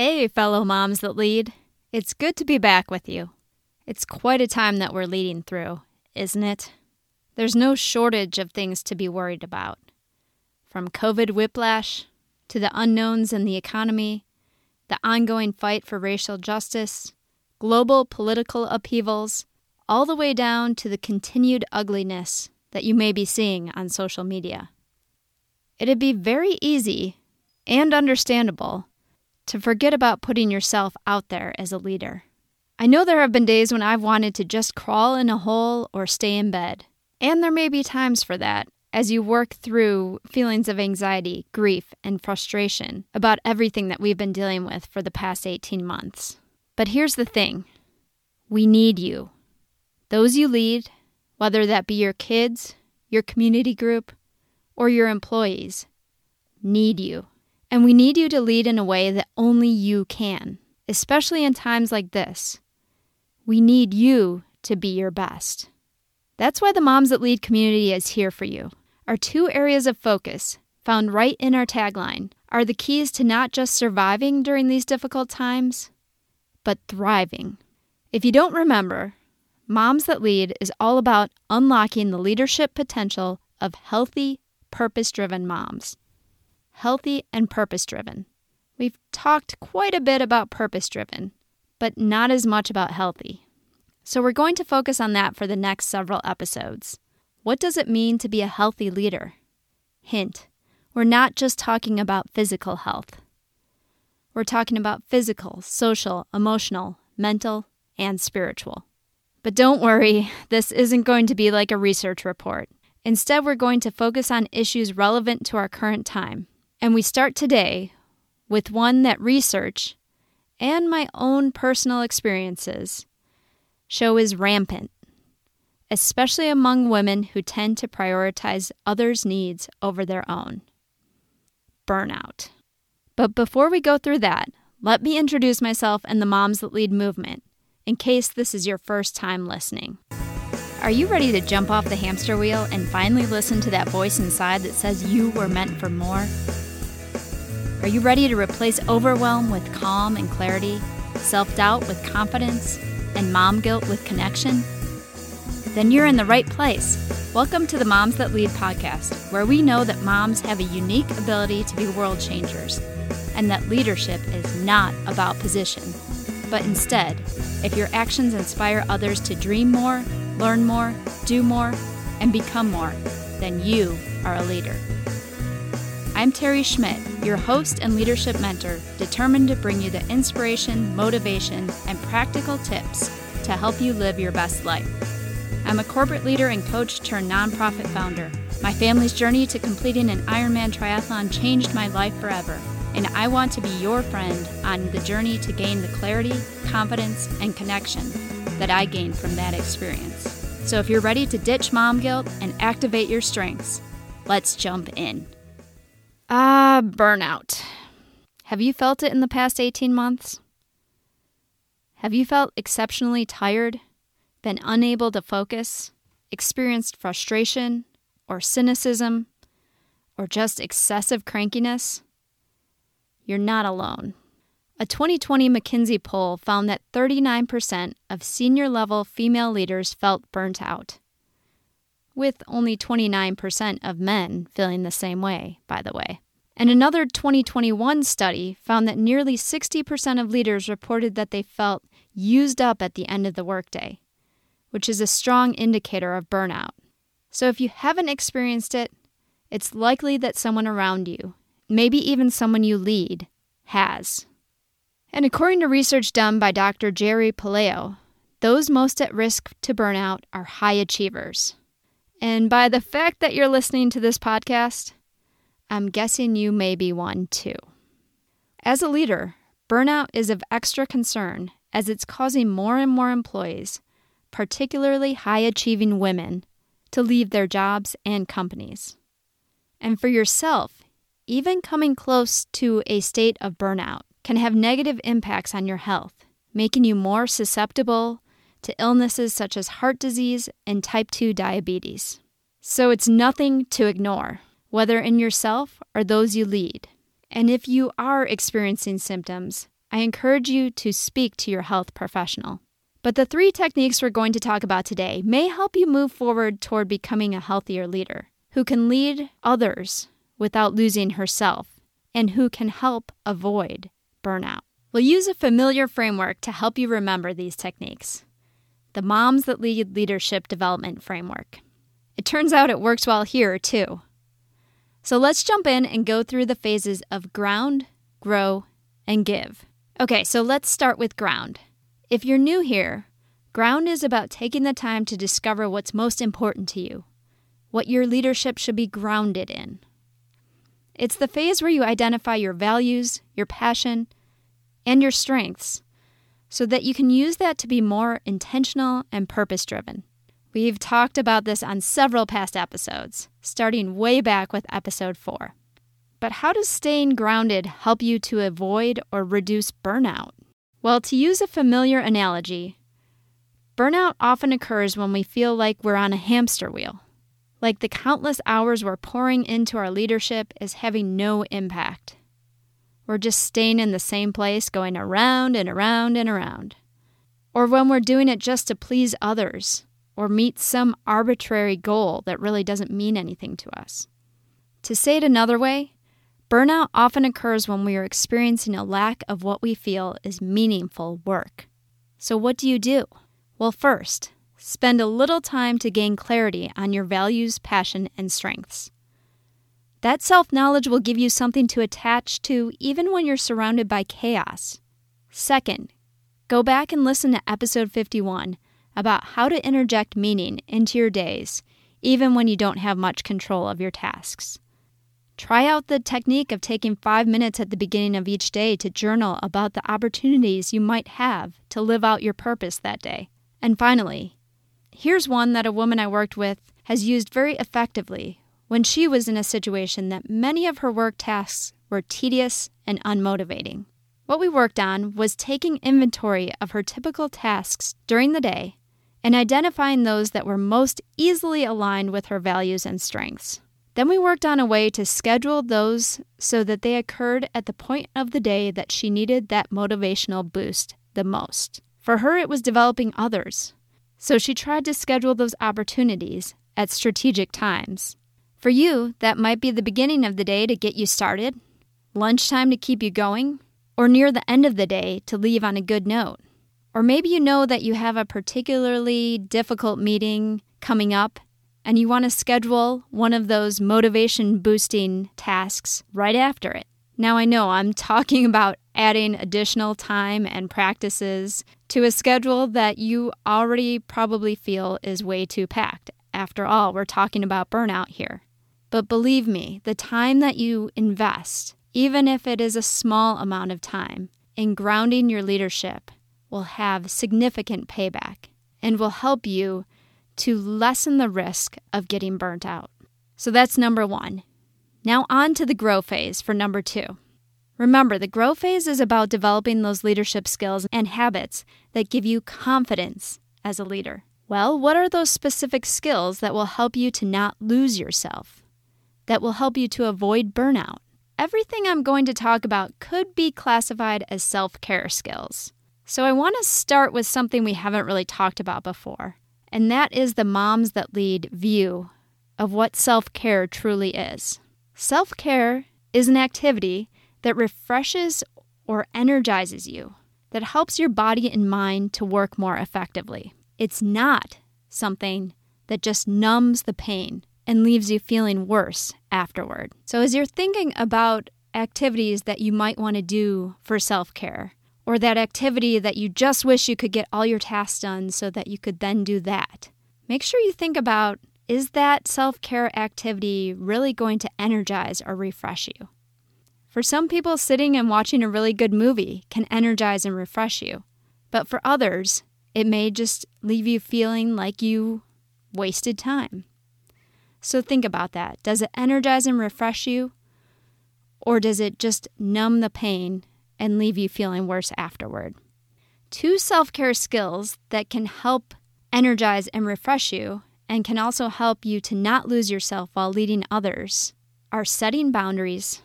Hey, fellow moms that lead. It's good to be back with you. It's quite a time that we're leading through, isn't it? There's no shortage of things to be worried about. From COVID whiplash to the unknowns in the economy, the ongoing fight for racial justice, global political upheavals, all the way down to the continued ugliness that you may be seeing on social media. It'd be very easy and understandable to forget about putting yourself out there as a leader. I know there have been days when I've wanted to just crawl in a hole or stay in bed, and there may be times for that as you work through feelings of anxiety, grief, and frustration about everything that we've been dealing with for the past 18 months. But here's the thing we need you. Those you lead, whether that be your kids, your community group, or your employees, need you. And we need you to lead in a way that only you can, especially in times like this. We need you to be your best. That's why the Moms That Lead community is here for you. Our two areas of focus, found right in our tagline, are the keys to not just surviving during these difficult times, but thriving. If you don't remember, Moms That Lead is all about unlocking the leadership potential of healthy, purpose driven moms healthy, and purpose driven. We've talked quite a bit about purpose driven, but not as much about healthy. So we're going to focus on that for the next several episodes. What does it mean to be a healthy leader? Hint, we're not just talking about physical health. We're talking about physical, social, emotional, mental, and spiritual. But don't worry, this isn't going to be like a research report. Instead, we're going to focus on issues relevant to our current time and we start today with one that research and my own personal experiences show is rampant, especially among women who tend to prioritize others' needs over their own burnout. But before we go through that, let me introduce myself and the Moms That Lead movement in case this is your first time listening. Are you ready to jump off the hamster wheel and finally listen to that voice inside that says you were meant for more? Are you ready to replace overwhelm with calm and clarity, self doubt with confidence, and mom guilt with connection? Then you're in the right place. Welcome to the Moms That Lead podcast, where we know that moms have a unique ability to be world changers, and that leadership is not about position, but instead, if your actions inspire others to dream more, learn more, do more, and become more, then you are a leader. I'm Terry Schmidt, your host and leadership mentor, determined to bring you the inspiration, motivation, and practical tips to help you live your best life. I'm a corporate leader and coach turned nonprofit founder. My family's journey to completing an Ironman triathlon changed my life forever, and I want to be your friend on the journey to gain the clarity, confidence, and connection that I gained from that experience. So if you're ready to ditch mom guilt and activate your strengths, let's jump in. Ah, burnout. Have you felt it in the past 18 months? Have you felt exceptionally tired, been unable to focus, experienced frustration or cynicism, or just excessive crankiness? You're not alone. A 2020 McKinsey poll found that 39% of senior level female leaders felt burnt out with only 29% of men feeling the same way, by the way. And another 2021 study found that nearly 60% of leaders reported that they felt used up at the end of the workday, which is a strong indicator of burnout. So if you haven't experienced it, it's likely that someone around you, maybe even someone you lead, has. And according to research done by Dr. Jerry Pelayo, those most at risk to burnout are high achievers. And by the fact that you're listening to this podcast, I'm guessing you may be one too. As a leader, burnout is of extra concern as it's causing more and more employees, particularly high achieving women, to leave their jobs and companies. And for yourself, even coming close to a state of burnout can have negative impacts on your health, making you more susceptible to illnesses such as heart disease and type 2 diabetes. So it's nothing to ignore, whether in yourself or those you lead. And if you are experiencing symptoms, I encourage you to speak to your health professional. But the three techniques we're going to talk about today may help you move forward toward becoming a healthier leader who can lead others without losing herself and who can help avoid burnout. We'll use a familiar framework to help you remember these techniques the Moms That Lead Leadership Development Framework. It turns out it works well here, too. So let's jump in and go through the phases of ground, grow, and give. Okay, so let's start with ground. If you're new here, ground is about taking the time to discover what's most important to you, what your leadership should be grounded in. It's the phase where you identify your values, your passion, and your strengths so that you can use that to be more intentional and purpose driven. We've talked about this on several past episodes, starting way back with episode 4. But how does staying grounded help you to avoid or reduce burnout? Well, to use a familiar analogy, burnout often occurs when we feel like we're on a hamster wheel, like the countless hours we're pouring into our leadership is having no impact. We're just staying in the same place, going around and around and around. Or when we're doing it just to please others or meet some arbitrary goal that really doesn't mean anything to us. To say it another way, burnout often occurs when we are experiencing a lack of what we feel is meaningful work. So, what do you do? Well, first, spend a little time to gain clarity on your values, passion, and strengths. That self knowledge will give you something to attach to even when you're surrounded by chaos. Second, go back and listen to episode 51 about how to interject meaning into your days, even when you don't have much control of your tasks. Try out the technique of taking five minutes at the beginning of each day to journal about the opportunities you might have to live out your purpose that day. And finally, here's one that a woman I worked with has used very effectively when she was in a situation that many of her work tasks were tedious and unmotivating. What we worked on was taking inventory of her typical tasks during the day and identifying those that were most easily aligned with her values and strengths. Then we worked on a way to schedule those so that they occurred at the point of the day that she needed that motivational boost the most. For her, it was developing others. So she tried to schedule those opportunities at strategic times. For you, that might be the beginning of the day to get you started, lunchtime to keep you going, or near the end of the day to leave on a good note. Or maybe you know that you have a particularly difficult meeting coming up and you want to schedule one of those motivation boosting tasks right after it. Now, I know I'm talking about adding additional time and practices to a schedule that you already probably feel is way too packed. After all, we're talking about burnout here. But believe me, the time that you invest, even if it is a small amount of time, in grounding your leadership will have significant payback and will help you to lessen the risk of getting burnt out. So that's number one. Now, on to the grow phase for number two. Remember, the grow phase is about developing those leadership skills and habits that give you confidence as a leader. Well, what are those specific skills that will help you to not lose yourself? That will help you to avoid burnout? Everything I'm going to talk about could be classified as self care skills. So I want to start with something we haven't really talked about before, and that is the Moms That Lead view of what self care truly is. Self care is an activity that refreshes or energizes you, that helps your body and mind to work more effectively. It's not something that just numbs the pain and leaves you feeling worse afterward. So, as you're thinking about activities that you might want to do for self care, or that activity that you just wish you could get all your tasks done so that you could then do that. Make sure you think about is that self care activity really going to energize or refresh you? For some people, sitting and watching a really good movie can energize and refresh you. But for others, it may just leave you feeling like you wasted time. So think about that. Does it energize and refresh you? Or does it just numb the pain and leave you feeling worse afterward. Two self care skills that can help energize and refresh you and can also help you to not lose yourself while leading others are setting boundaries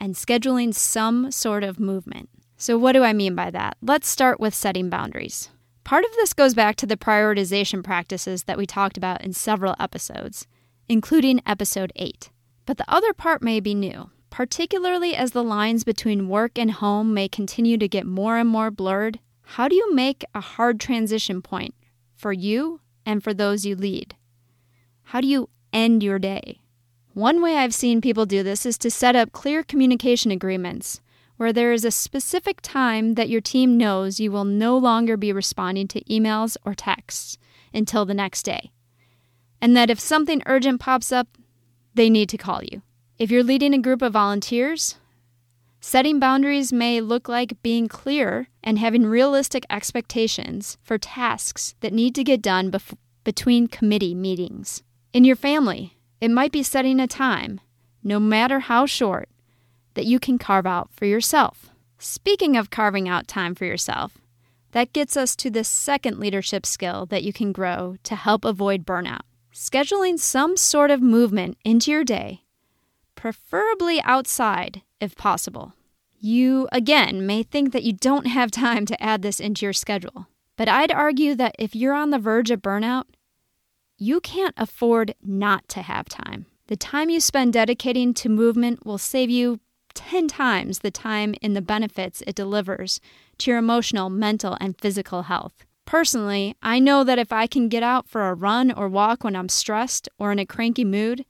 and scheduling some sort of movement. So, what do I mean by that? Let's start with setting boundaries. Part of this goes back to the prioritization practices that we talked about in several episodes, including episode 8. But the other part may be new, particularly as the lines between work and home may continue to get more and more blurred. How do you make a hard transition point for you and for those you lead? How do you end your day? One way I've seen people do this is to set up clear communication agreements where there is a specific time that your team knows you will no longer be responding to emails or texts until the next day. And that if something urgent pops up, they need to call you. If you're leading a group of volunteers, setting boundaries may look like being clear and having realistic expectations for tasks that need to get done bef- between committee meetings. In your family, it might be setting a time, no matter how short, that you can carve out for yourself. Speaking of carving out time for yourself, that gets us to the second leadership skill that you can grow to help avoid burnout. Scheduling some sort of movement into your day, preferably outside if possible. You, again, may think that you don't have time to add this into your schedule, but I'd argue that if you're on the verge of burnout, you can't afford not to have time. The time you spend dedicating to movement will save you 10 times the time in the benefits it delivers to your emotional, mental, and physical health. Personally, I know that if I can get out for a run or walk when I'm stressed or in a cranky mood,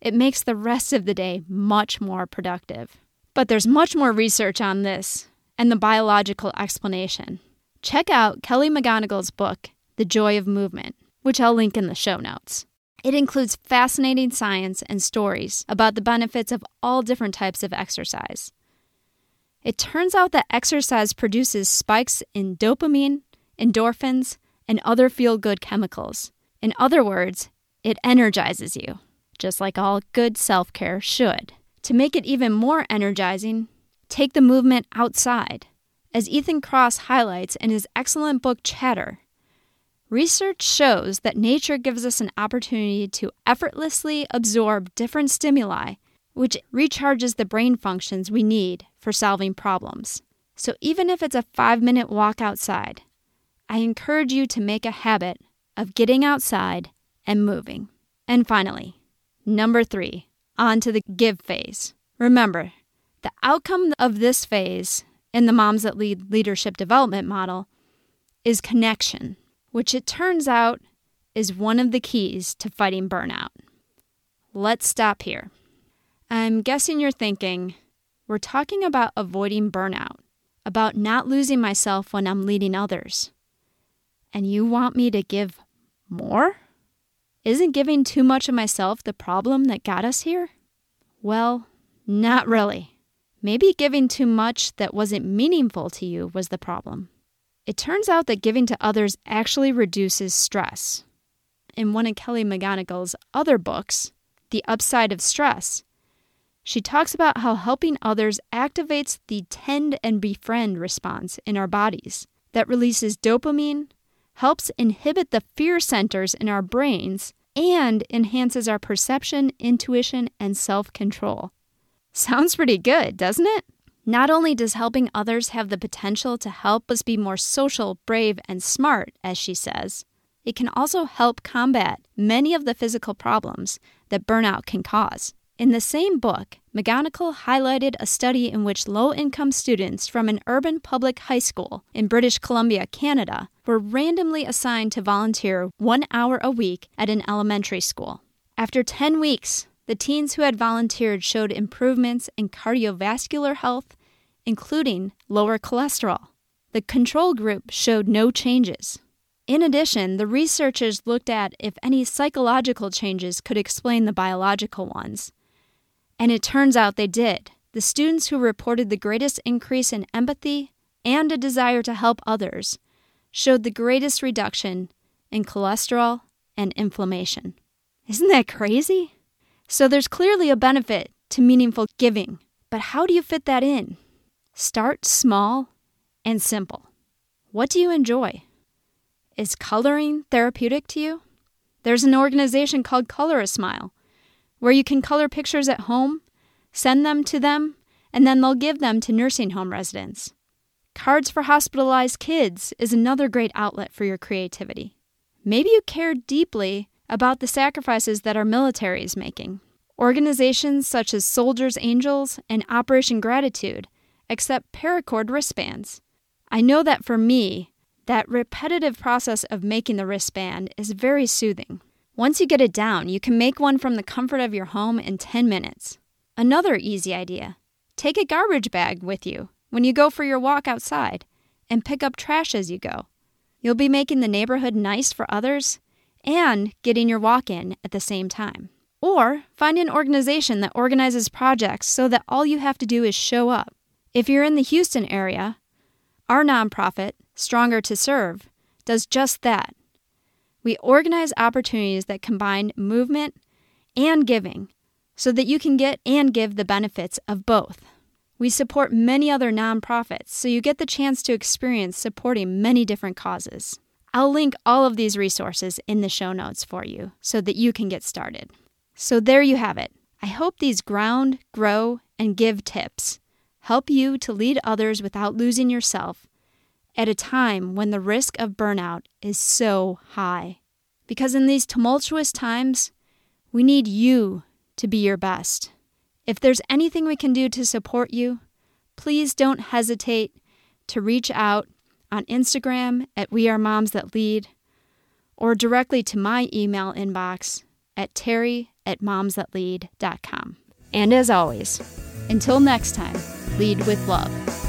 it makes the rest of the day much more productive. But there's much more research on this and the biological explanation. Check out Kelly McGonigal's book, The Joy of Movement, which I'll link in the show notes. It includes fascinating science and stories about the benefits of all different types of exercise. It turns out that exercise produces spikes in dopamine, endorphins, and other feel good chemicals. In other words, it energizes you, just like all good self care should. To make it even more energizing, take the movement outside. As Ethan Kross highlights in his excellent book Chatter, Research shows that nature gives us an opportunity to effortlessly absorb different stimuli, which recharges the brain functions we need for solving problems. So, even if it's a five minute walk outside, I encourage you to make a habit of getting outside and moving. And finally, number three, on to the give phase. Remember, the outcome of this phase in the Moms That Lead leadership development model is connection which it turns out is one of the keys to fighting burnout. Let's stop here. I'm guessing you're thinking, we're talking about avoiding burnout, about not losing myself when I'm leading others. And you want me to give more? Isn't giving too much of myself the problem that got us here? Well, not really. Maybe giving too much that wasn't meaningful to you was the problem. It turns out that giving to others actually reduces stress. In one of Kelly McGonigal's other books, The Upside of Stress, she talks about how helping others activates the tend and befriend response in our bodies that releases dopamine, helps inhibit the fear centers in our brains, and enhances our perception, intuition, and self control. Sounds pretty good, doesn't it? Not only does helping others have the potential to help us be more social, brave, and smart, as she says, it can also help combat many of the physical problems that burnout can cause. In the same book, McGonigal highlighted a study in which low income students from an urban public high school in British Columbia, Canada, were randomly assigned to volunteer one hour a week at an elementary school. After 10 weeks, the teens who had volunteered showed improvements in cardiovascular health, including lower cholesterol. The control group showed no changes. In addition, the researchers looked at if any psychological changes could explain the biological ones. And it turns out they did. The students who reported the greatest increase in empathy and a desire to help others showed the greatest reduction in cholesterol and inflammation. Isn't that crazy? So there's clearly a benefit to meaningful giving, but how do you fit that in? Start small and simple. What do you enjoy? Is coloring therapeutic to you? There's an organization called Color a Smile where you can color pictures at home, send them to them, and then they'll give them to nursing home residents. Cards for Hospitalized Kids is another great outlet for your creativity. Maybe you care deeply about the sacrifices that our military is making. Organizations such as Soldiers Angels and Operation Gratitude accept paracord wristbands. I know that for me, that repetitive process of making the wristband is very soothing. Once you get it down, you can make one from the comfort of your home in 10 minutes. Another easy idea take a garbage bag with you when you go for your walk outside and pick up trash as you go. You'll be making the neighborhood nice for others and getting your walk in at the same time. Or find an organization that organizes projects so that all you have to do is show up. If you're in the Houston area, our nonprofit, Stronger to Serve, does just that. We organize opportunities that combine movement and giving so that you can get and give the benefits of both. We support many other nonprofits, so you get the chance to experience supporting many different causes. I'll link all of these resources in the show notes for you so that you can get started. So there you have it. I hope these ground, grow, and give tips help you to lead others without losing yourself at a time when the risk of burnout is so high. Because in these tumultuous times, we need you to be your best. If there's anything we can do to support you, please don't hesitate to reach out on Instagram at We Are Moms That Lead or directly to my email inbox at terry at momsthatlead.com. And as always, until next time, lead with love.